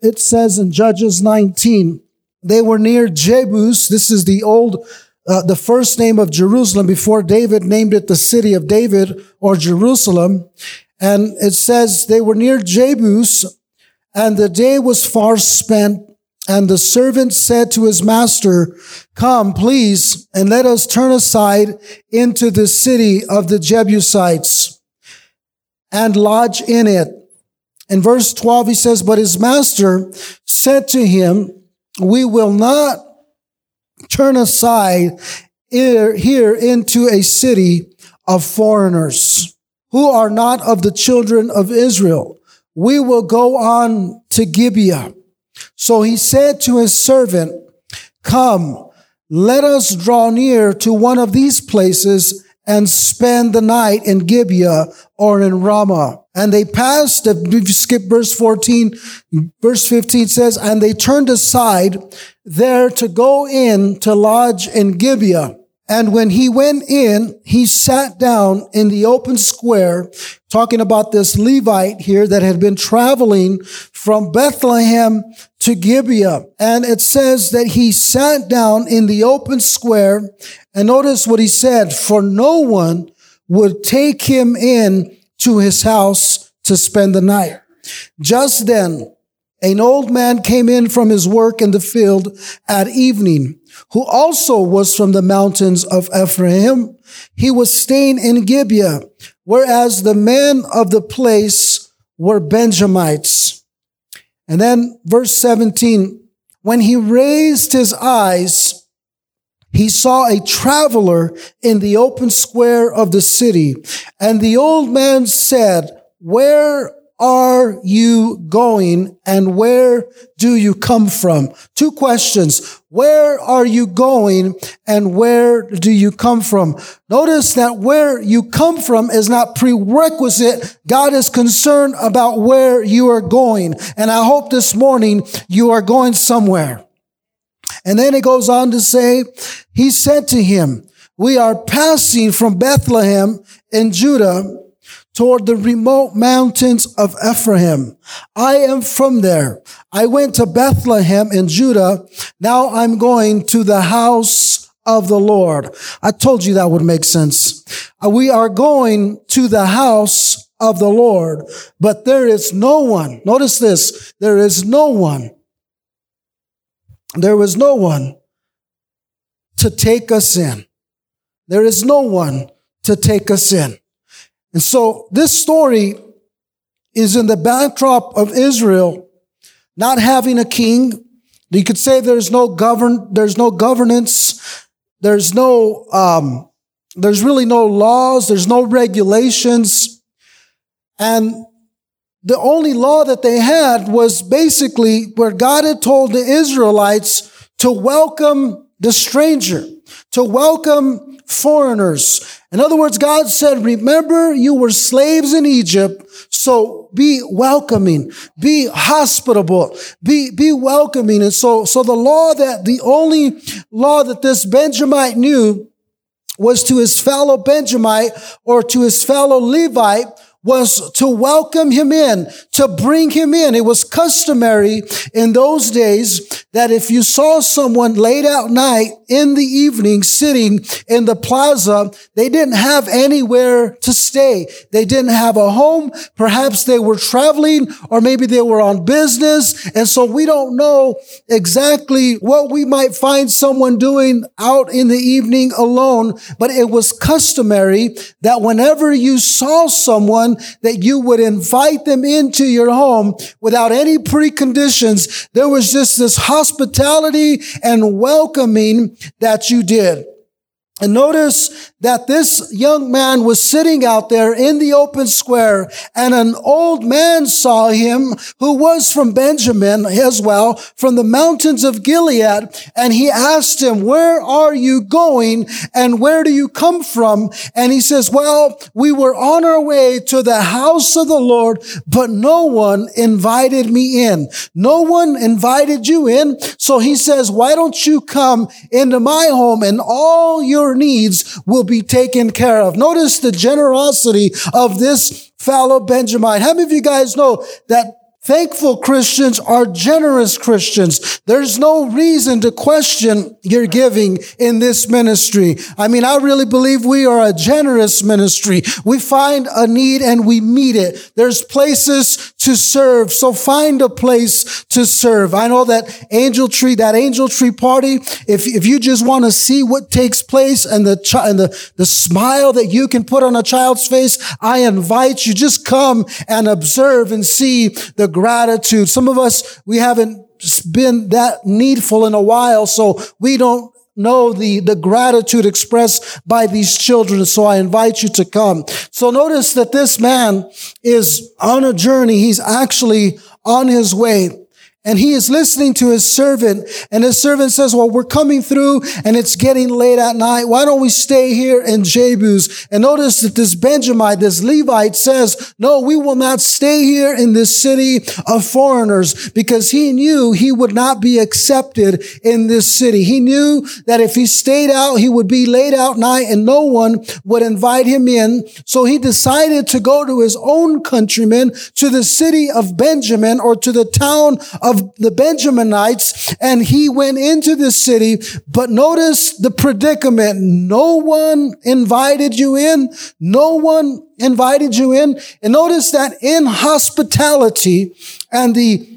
it says in Judges 19, they were near Jebus. This is the old, uh, the first name of Jerusalem before David named it the city of David or Jerusalem. And it says they were near Jebus and the day was far spent. And the servant said to his master, come, please, and let us turn aside into the city of the Jebusites and lodge in it. In verse 12, he says, but his master said to him, we will not turn aside here into a city of foreigners who are not of the children of Israel. We will go on to Gibeah. So he said to his servant, come, let us draw near to one of these places and spend the night in Gibeah or in Ramah. And they passed, if you skip verse 14, verse 15 says, and they turned aside there to go in to lodge in Gibeah. And when he went in, he sat down in the open square, talking about this Levite here that had been traveling from Bethlehem to Gibeah. And it says that he sat down in the open square. And notice what he said, for no one would take him in to his house to spend the night. Just then, an old man came in from his work in the field at evening who also was from the mountains of Ephraim. He was staying in Gibeah, whereas the men of the place were Benjamites. And then verse 17, when he raised his eyes, he saw a traveler in the open square of the city. And the old man said, where are you going and where do you come from? Two questions. Where are you going and where do you come from? Notice that where you come from is not prerequisite. God is concerned about where you are going. And I hope this morning you are going somewhere. And then it goes on to say, he said to him, we are passing from Bethlehem in Judah toward the remote mountains of Ephraim. I am from there. I went to Bethlehem in Judah. Now I'm going to the house of the Lord. I told you that would make sense. Uh, we are going to the house of the Lord, but there is no one. Notice this. There is no one. There was no one to take us in. There is no one to take us in. And so this story is in the backdrop of Israel not having a king. You could say there's no govern, there's no governance, there's no, um, there's really no laws, there's no regulations. And the only law that they had was basically where God had told the Israelites to welcome the stranger, to welcome foreigners. In other words, God said, remember you were slaves in Egypt. So be welcoming, be hospitable, be, be welcoming. And so, so the law that the only law that this Benjamite knew was to his fellow Benjamite or to his fellow Levite was to welcome him in, to bring him in. It was customary in those days that if you saw someone late at night in the evening sitting in the plaza, they didn't have anywhere to stay. They didn't have a home. Perhaps they were traveling or maybe they were on business. And so we don't know exactly what we might find someone doing out in the evening alone, but it was customary that whenever you saw someone that you would invite them into your home without any preconditions. There was just this hospitality and welcoming that you did. And notice that this young man was sitting out there in the open square and an old man saw him who was from Benjamin as well, from the mountains of Gilead. And he asked him, where are you going and where do you come from? And he says, well, we were on our way to the house of the Lord, but no one invited me in. No one invited you in. So he says, why don't you come into my home and all your your needs will be taken care of. Notice the generosity of this fellow Benjamite. How many of you guys know that Thankful Christians are generous Christians. There's no reason to question your giving in this ministry. I mean, I really believe we are a generous ministry. We find a need and we meet it. There's places to serve. So find a place to serve. I know that angel tree, that angel tree party, if, if you just want to see what takes place and the, and the, the smile that you can put on a child's face, I invite you just come and observe and see the gratitude. Some of us, we haven't been that needful in a while, so we don't know the, the gratitude expressed by these children. So I invite you to come. So notice that this man is on a journey. He's actually on his way. And he is listening to his servant and his servant says, well, we're coming through and it's getting late at night. Why don't we stay here in Jebus? And notice that this Benjamite, this Levite says, no, we will not stay here in this city of foreigners because he knew he would not be accepted in this city. He knew that if he stayed out, he would be late out night and no one would invite him in. So he decided to go to his own countrymen to the city of Benjamin or to the town of of the Benjaminites and he went into the city. But notice the predicament. No one invited you in. No one invited you in. And notice that in hospitality and the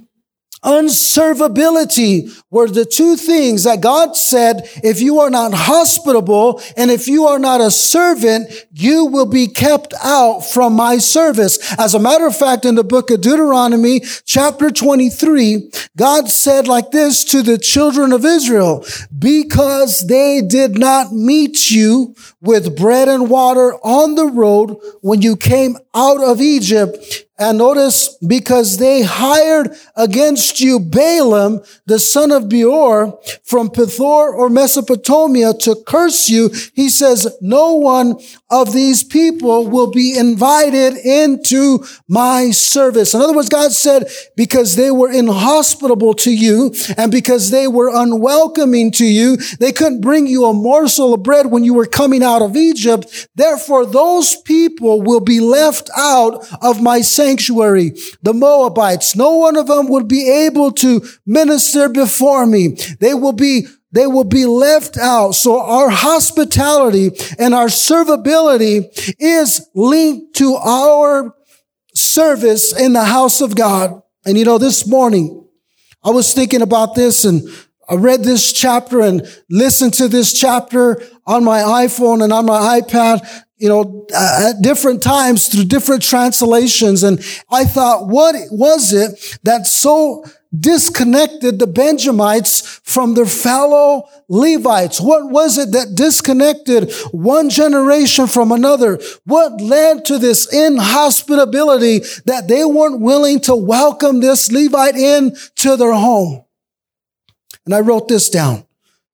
unservability were the two things that God said, if you are not hospitable and if you are not a servant, you will be kept out from my service. As a matter of fact, in the book of Deuteronomy, chapter 23, God said like this to the children of Israel, because they did not meet you with bread and water on the road when you came out of Egypt, and notice, because they hired against you Balaam, the son of Beor, from Pethor or Mesopotamia to curse you, he says, no one of these people will be invited into my service. In other words, God said, because they were inhospitable to you and because they were unwelcoming to you, they couldn't bring you a morsel of bread when you were coming out of Egypt. Therefore, those people will be left out of my sanctuary. The Moabites, no one of them would be able to minister before me. They will be they will be left out. So our hospitality and our servability is linked to our service in the house of God. And you know, this morning I was thinking about this and I read this chapter and listened to this chapter on my iPhone and on my iPad, you know, uh, at different times through different translations. And I thought, what was it that so disconnected the Benjamites from their fellow Levites? What was it that disconnected one generation from another? What led to this inhospitability that they weren't willing to welcome this Levite in to their home? And I wrote this down.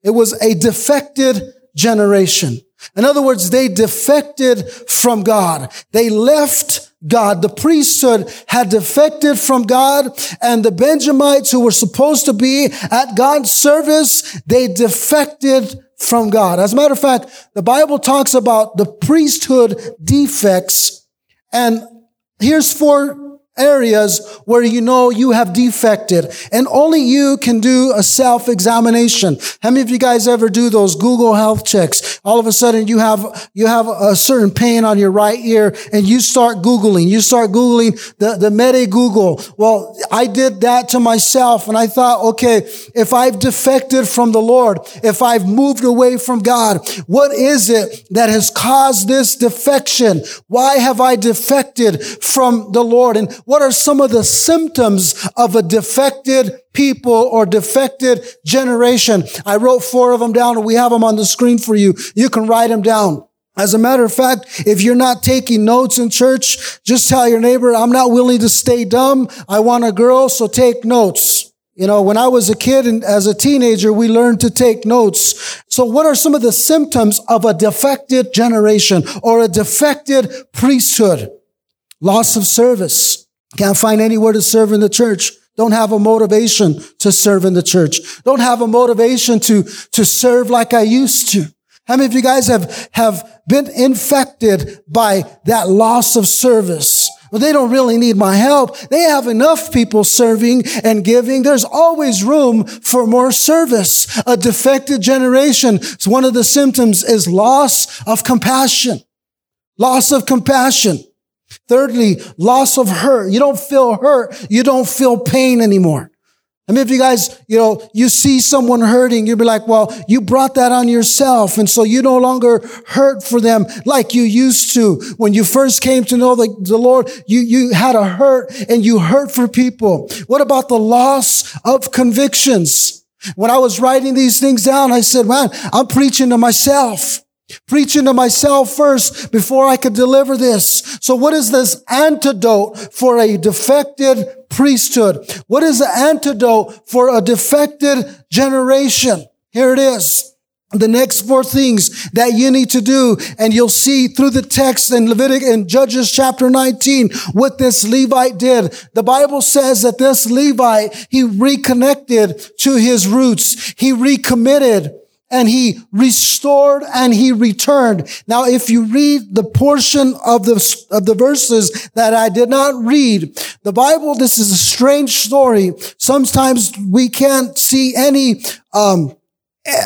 It was a defected generation. In other words, they defected from God. They left God. The priesthood had defected from God and the Benjamites who were supposed to be at God's service, they defected from God. As a matter of fact, the Bible talks about the priesthood defects and here's four areas where you know you have defected and only you can do a self-examination. How many of you guys ever do those Google health checks? All of a sudden you have, you have a certain pain on your right ear and you start Googling. You start Googling the, the Medi Google. Well, I did that to myself and I thought, okay, if I've defected from the Lord, if I've moved away from God, what is it that has caused this defection? Why have I defected from the Lord? And what are some of the symptoms of a defected people or defected generation? I wrote four of them down and we have them on the screen for you. You can write them down. As a matter of fact, if you're not taking notes in church, just tell your neighbor, I'm not willing to stay dumb. I want a girl, so take notes. You know, when I was a kid and as a teenager, we learned to take notes. So what are some of the symptoms of a defected generation or a defected priesthood? Loss of service. Can't find anywhere to serve in the church. Don't have a motivation to serve in the church. Don't have a motivation to, to serve like I used to. How many of you guys have, have been infected by that loss of service? Well, they don't really need my help. They have enough people serving and giving. There's always room for more service. A defected generation. One of the symptoms is loss of compassion. Loss of compassion. Thirdly, loss of hurt. You don't feel hurt. You don't feel pain anymore. I mean, if you guys, you know, you see someone hurting, you'll be like, well, you brought that on yourself. And so you no longer hurt for them like you used to. When you first came to know the, the Lord, you, you had a hurt and you hurt for people. What about the loss of convictions? When I was writing these things down, I said, man, I'm preaching to myself. Preaching to myself first before I could deliver this. So what is this antidote for a defected priesthood? What is the antidote for a defected generation? Here it is. The next four things that you need to do, and you'll see through the text in Leviticus and Judges chapter 19 what this Levite did. The Bible says that this Levite, he reconnected to his roots. He recommitted and he restored and he returned. Now, if you read the portion of the, of the verses that I did not read, the Bible, this is a strange story. Sometimes we can't see any, um,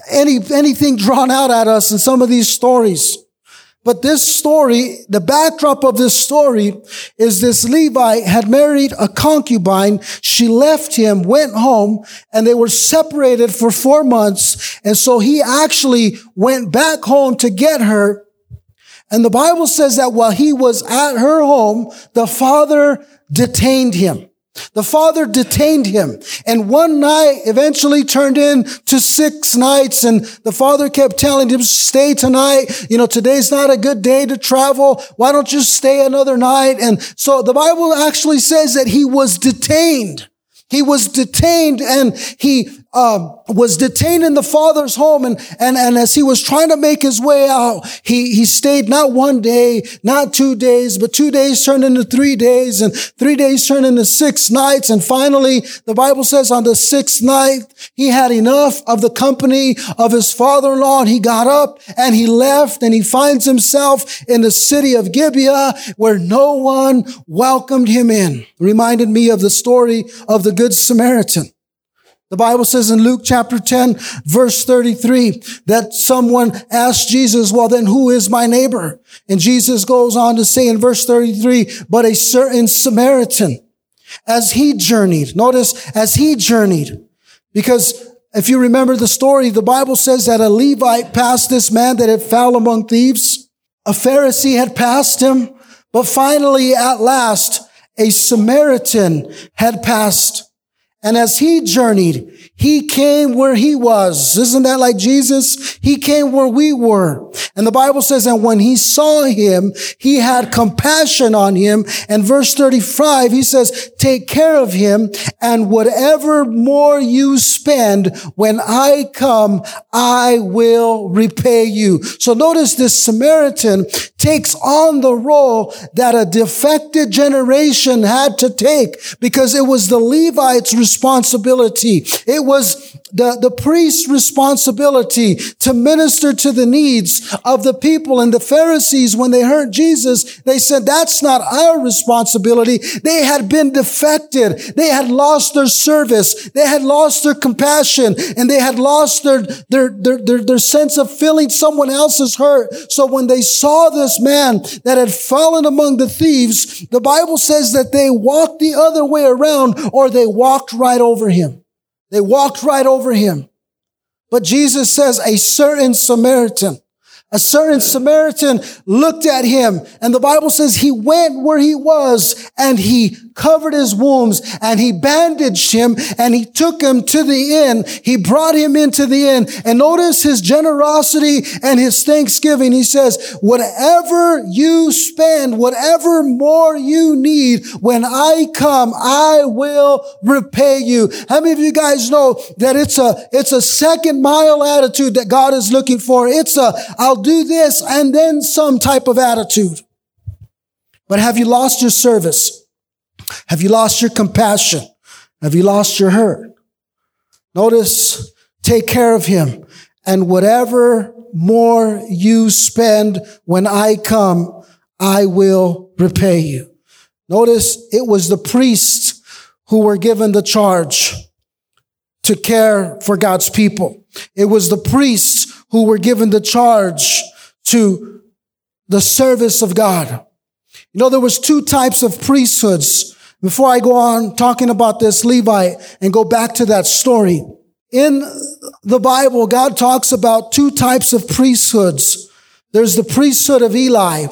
any, anything drawn out at us in some of these stories. But this story, the backdrop of this story is this Levite had married a concubine. She left him, went home, and they were separated for four months. And so he actually went back home to get her. And the Bible says that while he was at her home, the father detained him. The father detained him and one night eventually turned into six nights and the father kept telling him, stay tonight. You know, today's not a good day to travel. Why don't you stay another night? And so the Bible actually says that he was detained. He was detained and he um, was detained in the father's home and, and, and as he was trying to make his way out, he, he stayed not one day, not two days, but two days turned into three days and three days turned into six nights. And finally, the Bible says on the sixth night, he had enough of the company of his father-in-law and he got up and he left and he finds himself in the city of Gibeah where no one welcomed him in. Reminded me of the story of the Good Samaritan. The Bible says in Luke chapter 10, verse 33, that someone asked Jesus, well, then who is my neighbor? And Jesus goes on to say in verse 33, but a certain Samaritan, as he journeyed, notice, as he journeyed, because if you remember the story, the Bible says that a Levite passed this man that had fell among thieves. A Pharisee had passed him, but finally, at last, a Samaritan had passed and as he journeyed, he came where he was. Isn't that like Jesus? He came where we were. And the Bible says, and when he saw him, he had compassion on him. And verse 35, he says, take care of him and whatever more you spend when I come, I will repay you. So notice this Samaritan takes on the role that a defected generation had to take because it was the Levites' responsibility. It was the, the priest's responsibility to minister to the needs of the people. And the Pharisees, when they heard Jesus, they said, that's not our responsibility. They had been defected. They had lost their service. They had lost their compassion and they had lost their, their, their, their, their sense of feeling someone else's hurt. So when they saw this man that had fallen among the thieves, the Bible says that they walked the other way around or they walked right over him. They walked right over him. But Jesus says a certain Samaritan a certain Samaritan looked at him and the Bible says he went where he was and he covered his wounds and he bandaged him and he took him to the inn. He brought him into the inn and notice his generosity and his thanksgiving. He says, whatever you spend, whatever more you need, when I come, I will repay you. How many of you guys know that it's a, it's a second mile attitude that God is looking for? It's a, I'll do this and then some type of attitude. But have you lost your service? Have you lost your compassion? Have you lost your hurt? Notice, take care of him. And whatever more you spend when I come, I will repay you. Notice it was the priests who were given the charge to care for God's people. It was the priests who were given the charge to the service of God. You know, there was two types of priesthoods. Before I go on talking about this Levite and go back to that story. In the Bible, God talks about two types of priesthoods. There's the priesthood of Eli,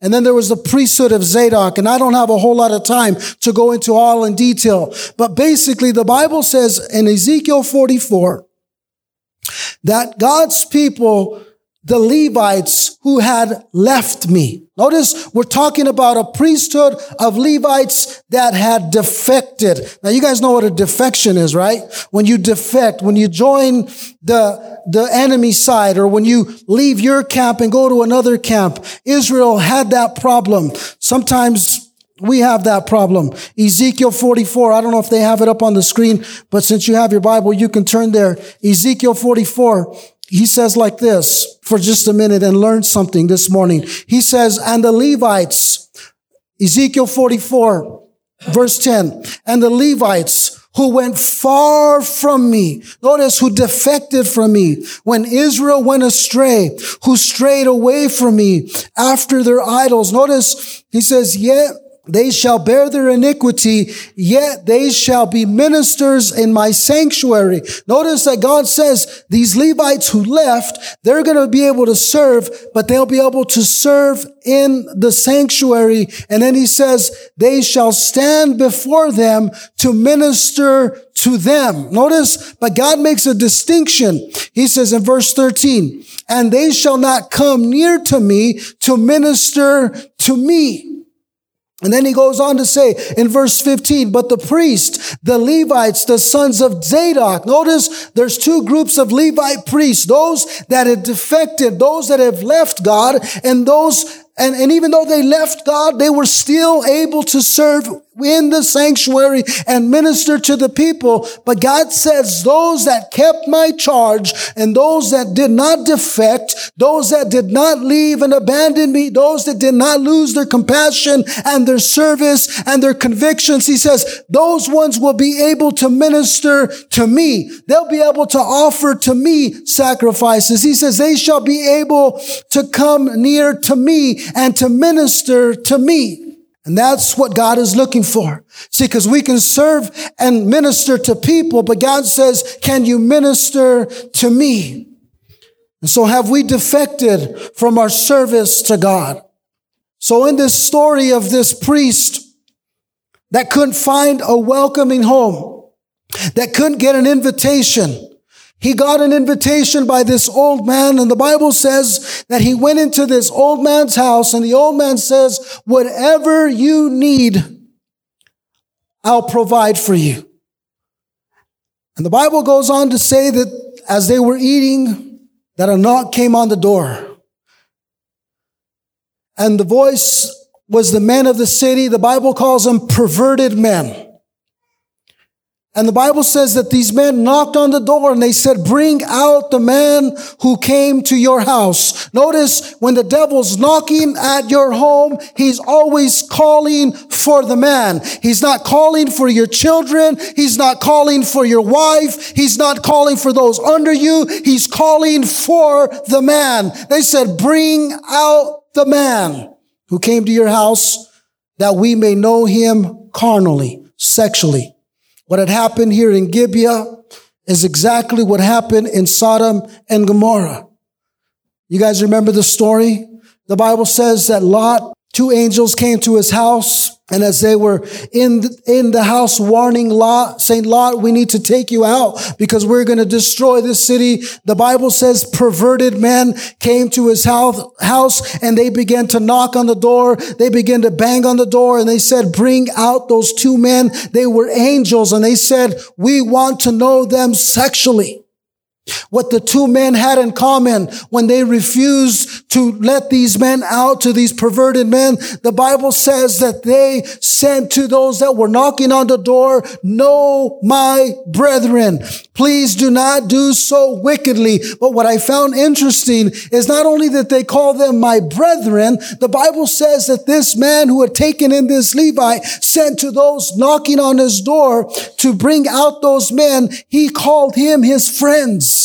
and then there was the priesthood of Zadok. And I don't have a whole lot of time to go into all in detail. But basically, the Bible says in Ezekiel 44 that God's people the Levites who had left me. Notice we're talking about a priesthood of Levites that had defected. Now you guys know what a defection is, right? When you defect, when you join the, the enemy side or when you leave your camp and go to another camp. Israel had that problem. Sometimes we have that problem. Ezekiel 44. I don't know if they have it up on the screen, but since you have your Bible, you can turn there. Ezekiel 44 he says like this for just a minute and learn something this morning. He says, and the Levites, Ezekiel 44, verse 10, and the Levites who went far from me. Notice who defected from me when Israel went astray, who strayed away from me after their idols. Notice he says, yet they shall bear their iniquity, yet they shall be ministers in my sanctuary. Notice that God says these Levites who left, they're going to be able to serve, but they'll be able to serve in the sanctuary. And then he says, they shall stand before them to minister to them. Notice, but God makes a distinction. He says in verse 13, and they shall not come near to me to minister to me. And then he goes on to say in verse 15, but the priest, the Levites, the sons of Zadok. Notice there's two groups of Levite priests, those that had defected, those that have left God, and those and, and even though they left God, they were still able to serve in the sanctuary and minister to the people. But God says those that kept my charge and those that did not defect, those that did not leave and abandon me, those that did not lose their compassion and their service and their convictions, he says, those ones will be able to minister to me. They'll be able to offer to me sacrifices. He says, they shall be able to come near to me and to minister to me. And that's what God is looking for. See, because we can serve and minister to people, but God says, can you minister to me? And so have we defected from our service to God? So in this story of this priest that couldn't find a welcoming home, that couldn't get an invitation, he got an invitation by this old man, and the Bible says that he went into this old man's house, and the old man says, Whatever you need, I'll provide for you. And the Bible goes on to say that as they were eating, that a knock came on the door. And the voice was the men of the city. The Bible calls them perverted men. And the Bible says that these men knocked on the door and they said, bring out the man who came to your house. Notice when the devil's knocking at your home, he's always calling for the man. He's not calling for your children. He's not calling for your wife. He's not calling for those under you. He's calling for the man. They said, bring out the man who came to your house that we may know him carnally, sexually. What had happened here in Gibeah is exactly what happened in Sodom and Gomorrah. You guys remember the story? The Bible says that Lot Two angels came to his house, and as they were in the, in the house warning Lot, saying, Lot, we need to take you out because we're going to destroy this city. The Bible says perverted men came to his house, house and they began to knock on the door. They began to bang on the door and they said, bring out those two men. They were angels and they said, we want to know them sexually. What the two men had in common when they refused to let these men out to these perverted men, the Bible says that they sent to those that were knocking on the door, No my brethren, please do not do so wickedly. But what I found interesting is not only that they call them my brethren, the Bible says that this man who had taken in this Levite sent to those knocking on his door to bring out those men. He called him his friends.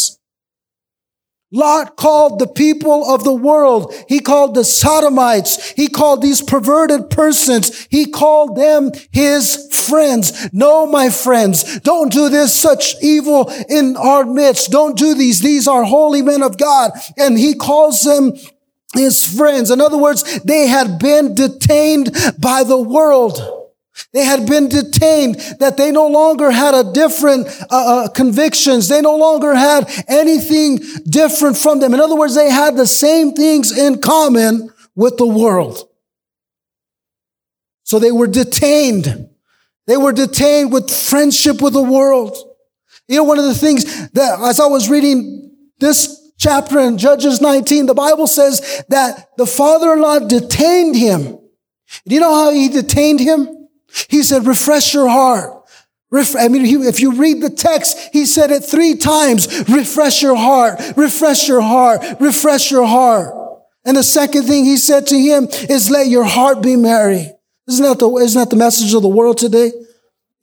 Lot called the people of the world. He called the sodomites. He called these perverted persons. He called them his friends. No, my friends, don't do this such evil in our midst. Don't do these. These are holy men of God. And he calls them his friends. In other words, they had been detained by the world. They had been detained, that they no longer had a different uh, uh, convictions. They no longer had anything different from them. In other words, they had the same things in common with the world. So they were detained. They were detained with friendship with the world. You know, one of the things that as I was reading this chapter in Judges 19, the Bible says that the father-in-law detained him. Do you know how he detained him? He said, refresh your heart. I mean, if you read the text, he said it three times. Refresh your heart, refresh your heart, refresh your heart. And the second thing he said to him is let your heart be merry. Isn't that the, isn't that the message of the world today?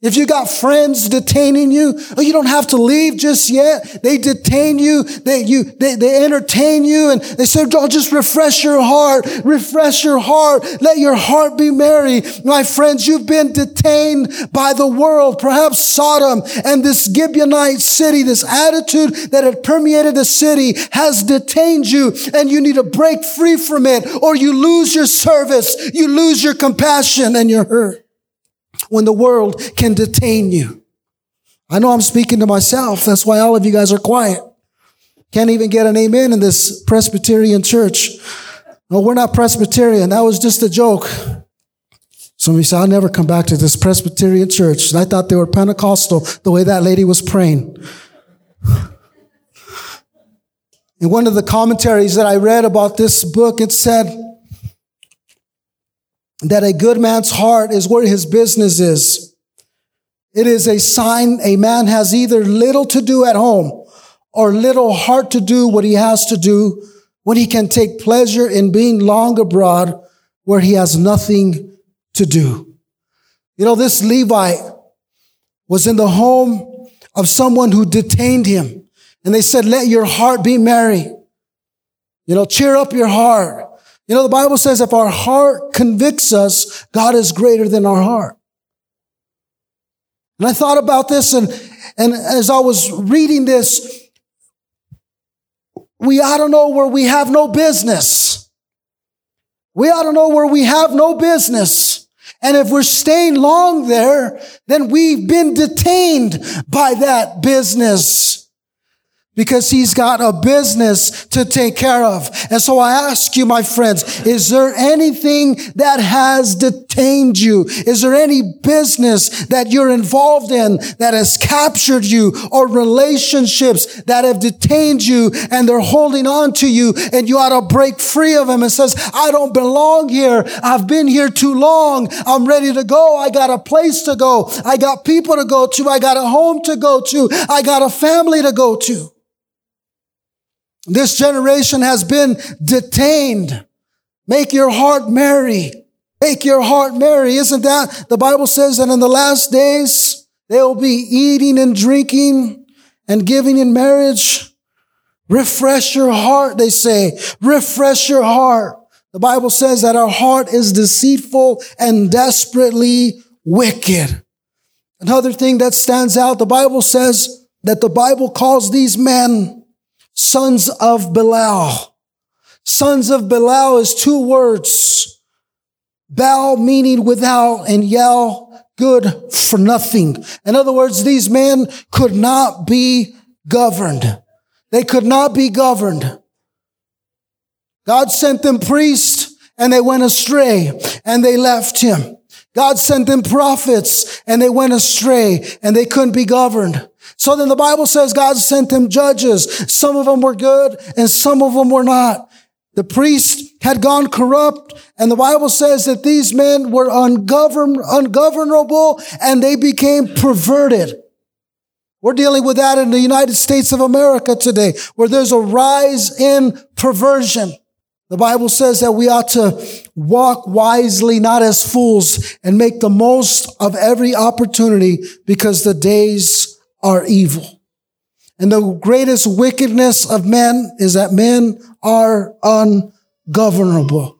If you got friends detaining you, oh, you don't have to leave just yet. They detain you. They, you, they, they entertain you and they say, oh, just refresh your heart. Refresh your heart. Let your heart be merry. My friends, you've been detained by the world, perhaps Sodom and this Gibeonite city, this attitude that had permeated the city has detained you and you need to break free from it or you lose your service. You lose your compassion and your hurt when the world can detain you. I know I'm speaking to myself. That's why all of you guys are quiet. Can't even get an amen in this Presbyterian church. No, we're not Presbyterian. That was just a joke. Somebody said, I'll never come back to this Presbyterian church. I thought they were Pentecostal the way that lady was praying. In one of the commentaries that I read about this book, it said, that a good man's heart is where his business is. It is a sign a man has either little to do at home or little heart to do what he has to do when he can take pleasure in being long abroad where he has nothing to do. You know, this Levite was in the home of someone who detained him and they said, let your heart be merry. You know, cheer up your heart. You know, the Bible says if our heart convicts us, God is greater than our heart. And I thought about this and, and as I was reading this, we ought to know where we have no business. We ought to know where we have no business. And if we're staying long there, then we've been detained by that business because he's got a business to take care of. And so I ask you, my friends, is there anything that has detained you? Is there any business that you're involved in that has captured you or relationships that have detained you and they're holding on to you and you ought to break free of them and says, I don't belong here. I've been here too long. I'm ready to go. I got a place to go. I got people to go to. I got a home to go to. I got a family to go to. This generation has been detained. Make your heart merry. Make your heart merry. Isn't that the Bible says that in the last days they will be eating and drinking and giving in marriage? Refresh your heart, they say. Refresh your heart. The Bible says that our heart is deceitful and desperately wicked. Another thing that stands out, the Bible says that the Bible calls these men sons of Belial. Sons of Belial is two words. Baal meaning without and yell good for nothing. In other words, these men could not be governed. They could not be governed. God sent them priests and they went astray and they left him. God sent them prophets and they went astray and they couldn't be governed. So then the Bible says God sent them judges. Some of them were good and some of them were not. The priest had gone corrupt and the Bible says that these men were ungovern- ungovernable and they became perverted. We're dealing with that in the United States of America today, where there's a rise in perversion. The Bible says that we ought to walk wisely, not as fools, and make the most of every opportunity because the days are evil. And the greatest wickedness of men is that men are ungovernable.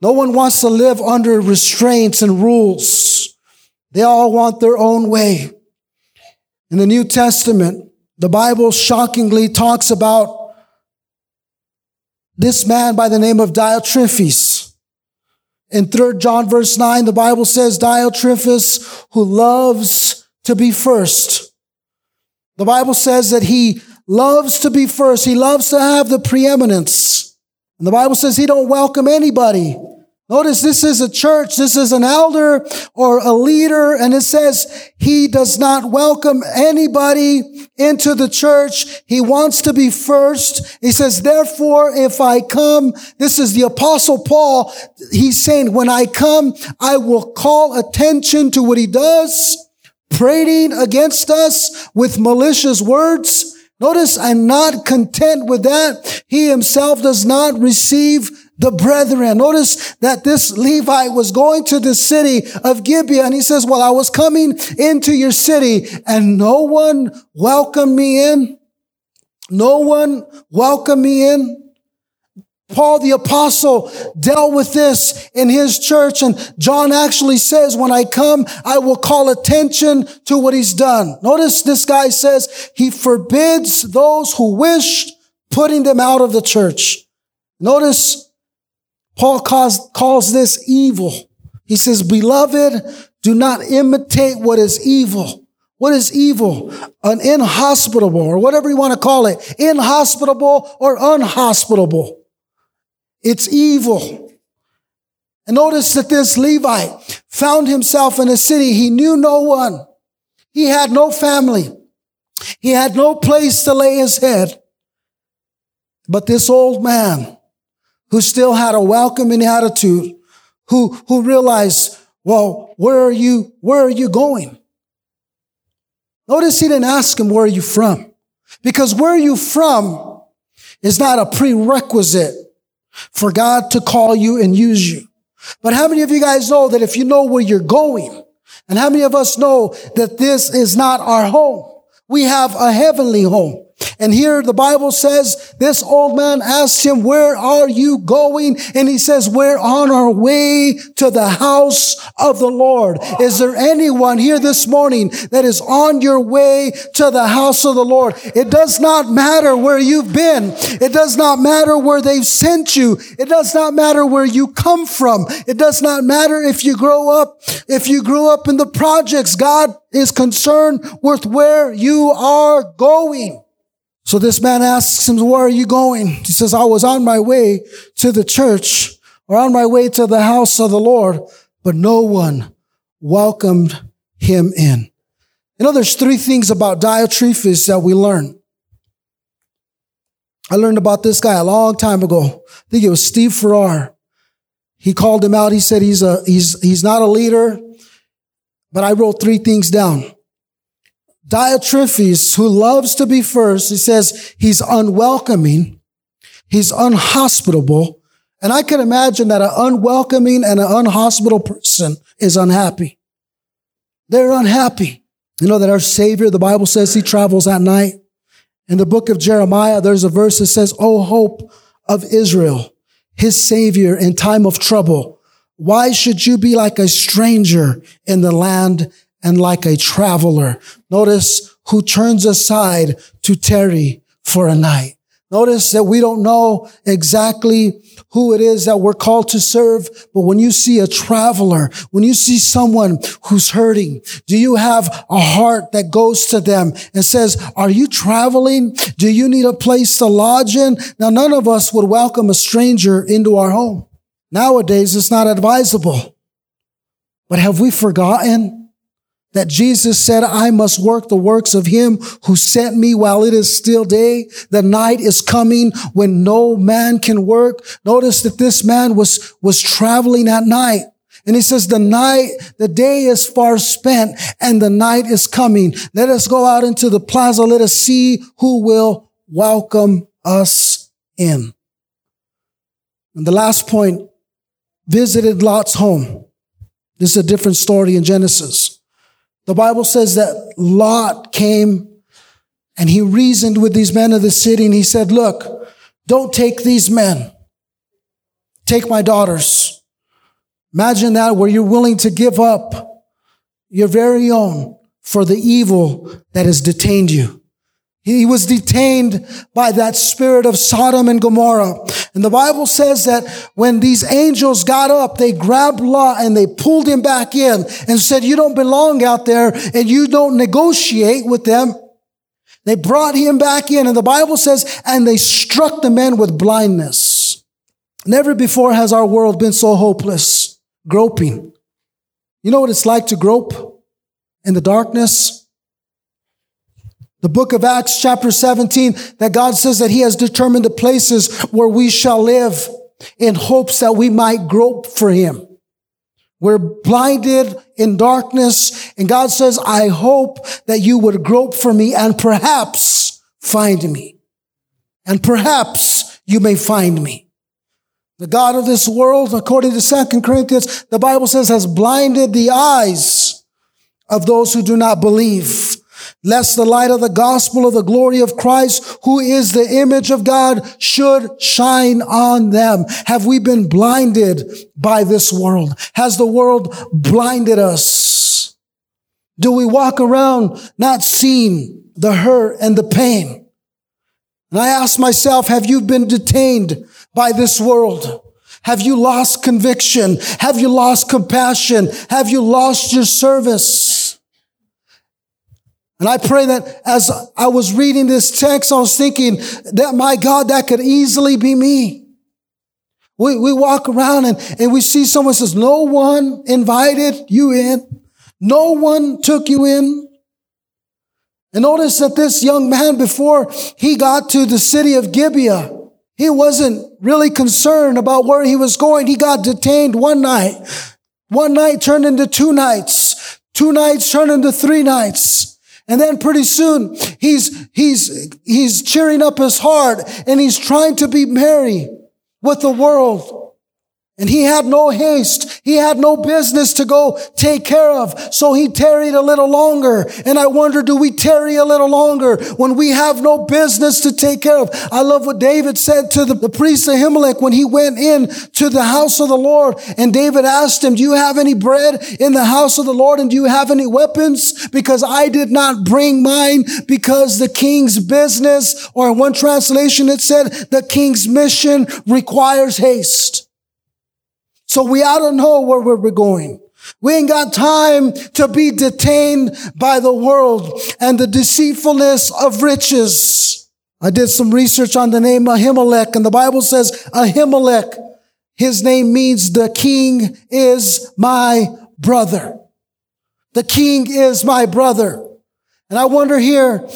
No one wants to live under restraints and rules. They all want their own way. In the New Testament, the Bible shockingly talks about this man by the name of Diotrephes. In 3 John verse 9, the Bible says Diotrephes who loves to be first. The Bible says that he loves to be first. He loves to have the preeminence. And the Bible says he don't welcome anybody Notice this is a church. This is an elder or a leader. And it says he does not welcome anybody into the church. He wants to be first. He says, therefore, if I come, this is the apostle Paul. He's saying, when I come, I will call attention to what he does, prating against us with malicious words. Notice I'm not content with that. He himself does not receive the brethren. Notice that this Levite was going to the city of Gibeah and he says, well, I was coming into your city and no one welcomed me in. No one welcomed me in. Paul the apostle dealt with this in his church and John actually says, when I come, I will call attention to what he's done. Notice this guy says he forbids those who wish putting them out of the church. Notice Paul calls, calls this evil. He says, beloved, do not imitate what is evil. What is evil? An inhospitable or whatever you want to call it. Inhospitable or unhospitable. It's evil. And notice that this Levite found himself in a city. He knew no one. He had no family. He had no place to lay his head. But this old man who still had a welcoming attitude, who, who realized, well, where are you, where are you going? Notice he didn't ask him, where are you from? Because where are you from is not a prerequisite for God to call you and use you. But how many of you guys know that if you know where you're going, and how many of us know that this is not our home? We have a heavenly home. And here the Bible says this old man asked him, where are you going? And he says, we're on our way to the house of the Lord. Is there anyone here this morning that is on your way to the house of the Lord? It does not matter where you've been. It does not matter where they've sent you. It does not matter where you come from. It does not matter if you grow up, if you grew up in the projects. God is concerned with where you are going. So this man asks him, where are you going? He says, I was on my way to the church or on my way to the house of the Lord, but no one welcomed him in. You know, there's three things about Diotrephes that we learn. I learned about this guy a long time ago. I think it was Steve Farrar. He called him out. He said he's a, he's, he's not a leader, but I wrote three things down. Diotrephes, who loves to be first, he says he's unwelcoming, he's unhospitable, and I can imagine that an unwelcoming and an unhospitable person is unhappy. They're unhappy. You know that our Savior, the Bible says he travels at night. In the book of Jeremiah, there's a verse that says, Oh, hope of Israel, his Savior in time of trouble. Why should you be like a stranger in the land and like a traveler. Notice who turns aside to tarry for a night. Notice that we don't know exactly who it is that we're called to serve, but when you see a traveler, when you see someone who's hurting, do you have a heart that goes to them and says, are you traveling? Do you need a place to lodge in? Now, none of us would welcome a stranger into our home. Nowadays, it's not advisable. But have we forgotten that Jesus said, I must work the works of him who sent me while it is still day. The night is coming when no man can work. Notice that this man was, was traveling at night. And he says, the night, the day is far spent and the night is coming. Let us go out into the plaza. Let us see who will welcome us in. And the last point, visited Lot's home. This is a different story in Genesis. The Bible says that Lot came and he reasoned with these men of the city and he said, look, don't take these men. Take my daughters. Imagine that where you're willing to give up your very own for the evil that has detained you. He was detained by that spirit of Sodom and Gomorrah. And the Bible says that when these angels got up, they grabbed Lot and they pulled him back in and said, you don't belong out there and you don't negotiate with them. They brought him back in and the Bible says, and they struck the men with blindness. Never before has our world been so hopeless, groping. You know what it's like to grope in the darkness? The book of Acts, chapter 17, that God says that He has determined the places where we shall live in hopes that we might grope for Him. We're blinded in darkness, and God says, I hope that you would grope for me and perhaps find me. And perhaps you may find me. The God of this world, according to 2 Corinthians, the Bible says, has blinded the eyes of those who do not believe lest the light of the gospel of the glory of Christ, who is the image of God, should shine on them. Have we been blinded by this world? Has the world blinded us? Do we walk around not seeing the hurt and the pain? And I ask myself, have you been detained by this world? Have you lost conviction? Have you lost compassion? Have you lost your service? And I pray that as I was reading this text, I was thinking that my God, that could easily be me. We, we walk around and, and we see someone says, no one invited you in. No one took you in. And notice that this young man, before he got to the city of Gibeah, he wasn't really concerned about where he was going. He got detained one night. One night turned into two nights. Two nights turned into three nights. And then pretty soon he's, he's, he's cheering up his heart and he's trying to be merry with the world. And he had no haste. He had no business to go take care of. So he tarried a little longer. And I wonder, do we tarry a little longer when we have no business to take care of? I love what David said to the, the priest Ahimelech when he went in to the house of the Lord. And David asked him, do you have any bread in the house of the Lord? And do you have any weapons? Because I did not bring mine because the king's business, or in one translation, it said the king's mission requires haste. So we ought to know where we're going. We ain't got time to be detained by the world and the deceitfulness of riches. I did some research on the name Ahimelech and the Bible says Ahimelech, his name means the king is my brother. The king is my brother. And I wonder here,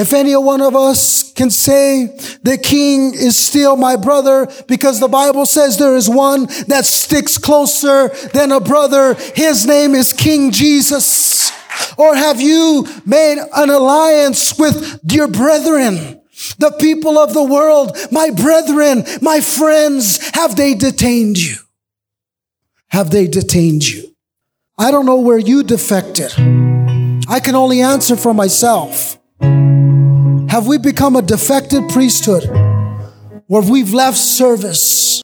if any one of us can say the king is still my brother because the Bible says there is one that sticks closer than a brother. His name is King Jesus. Or have you made an alliance with your brethren? The people of the world, my brethren, my friends, have they detained you? Have they detained you? I don't know where you defected. I can only answer for myself. Have we become a defected priesthood where we've left service